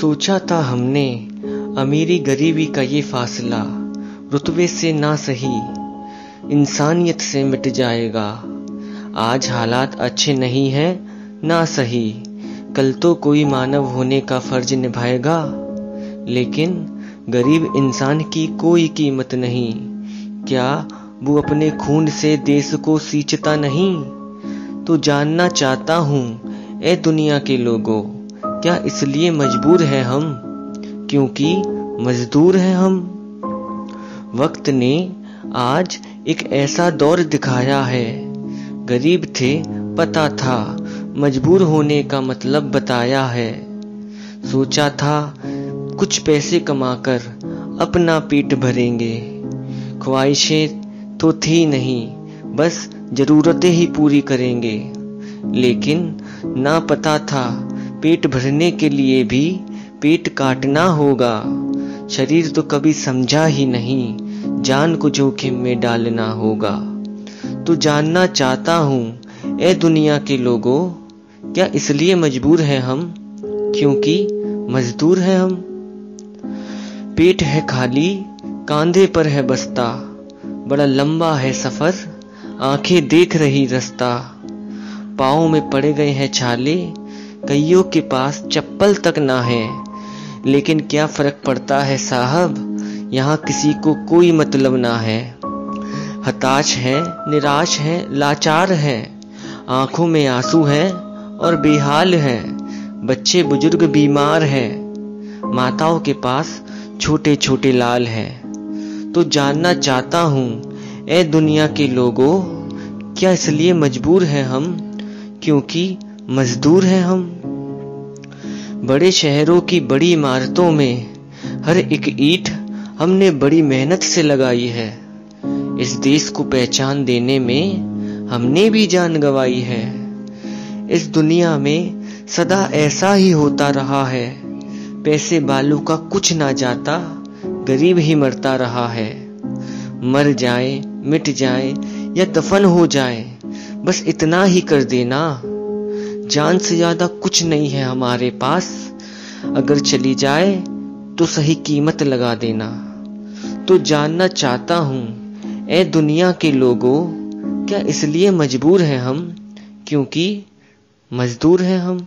सोचा था हमने, अमीरी गरीबी का ये फासला, रुतबे से ना सही, इंसानियत से मिट जाएगा। आज हालात अच्छे नहीं हैं, ना सही। कल तो कोई मानव होने का फ़र्ज़ निभाएगा। लेकिन गरीब इंसान की कोई कीमत नहीं। क्या वो अपने खून से देश को सींचता नहीं? तो जानना चाहता हूँ ए दुनिया के लोगों। क्या इसलिए मजबूर है हम? क्योंकि मजदूर हैं हम। वक्त ने आज एक ऐसा दौर दिखाया है। गरीब थे, पता था, मजबूर होने का मतलब बताया है। सोचा था, कुछ पैसे कमाकर अपना पेट भरेंगे। ख्वाहिशें तो थी नहीं, बस जरूरतें ही पूरी करेंगे। लेकिन ना पता था पेट भरने के लिए भी पेट काटना होगा। शरीर तो कभी समझा ही नहीं, जान को जोखिम में डालना होगा। तो जानना चाहता हूँ ए दुनिया के लोगों, क्या इसलिए मजबूर हैं हम? क्योंकि मजदूर हैं हम। पेट है खाली, कांधे पर है बस्ता। बड़ा लंबा है सफ़र, आँखें देख रही रास्ता। पाओ में पड़े गए हैं छाले कईयों के पास चप्पल तक ना है। लेकिन क्या फ़र्क पड़ता है साहब? यहाँ किसी को कोई मतलब ना है। हताश है, निराश है, लाचार है। आँखों में आँसू है और बेहाल है। बच्चे बुज़ुर्ग बीमार है। माताओं के पास छोटे छोटे लाल हैं। तो जानना चाहता हूँ ए दुनिया के लोगों, क्या इसलिए मजबूर हैं हम? क्योंकि मजदूर हैं हम। बड़े शहरों की बड़ी इमारतों में हर एक ईट हमने बड़ी मेहनत से लगाई है। इस देश को पहचान देने में हमने भी जान गवाई है। इस दुनिया में सदा ऐसा ही होता रहा है। पैसे बालू का कुछ ना जाता, गरीब ही मरता रहा है। मर जाए, मिट जाए या दफन हो जाए, बस इतना ही कर देना। जान से ज़्यादा कुछ नहीं है हमारे पास। अगर चली जाए तो सही कीमत लगा देना। तो जानना चाहता हूँ ए दुनिया के लोगों, क्या इसलिए मजबूर हैं हम? क्योंकि मजदूर हैं हम।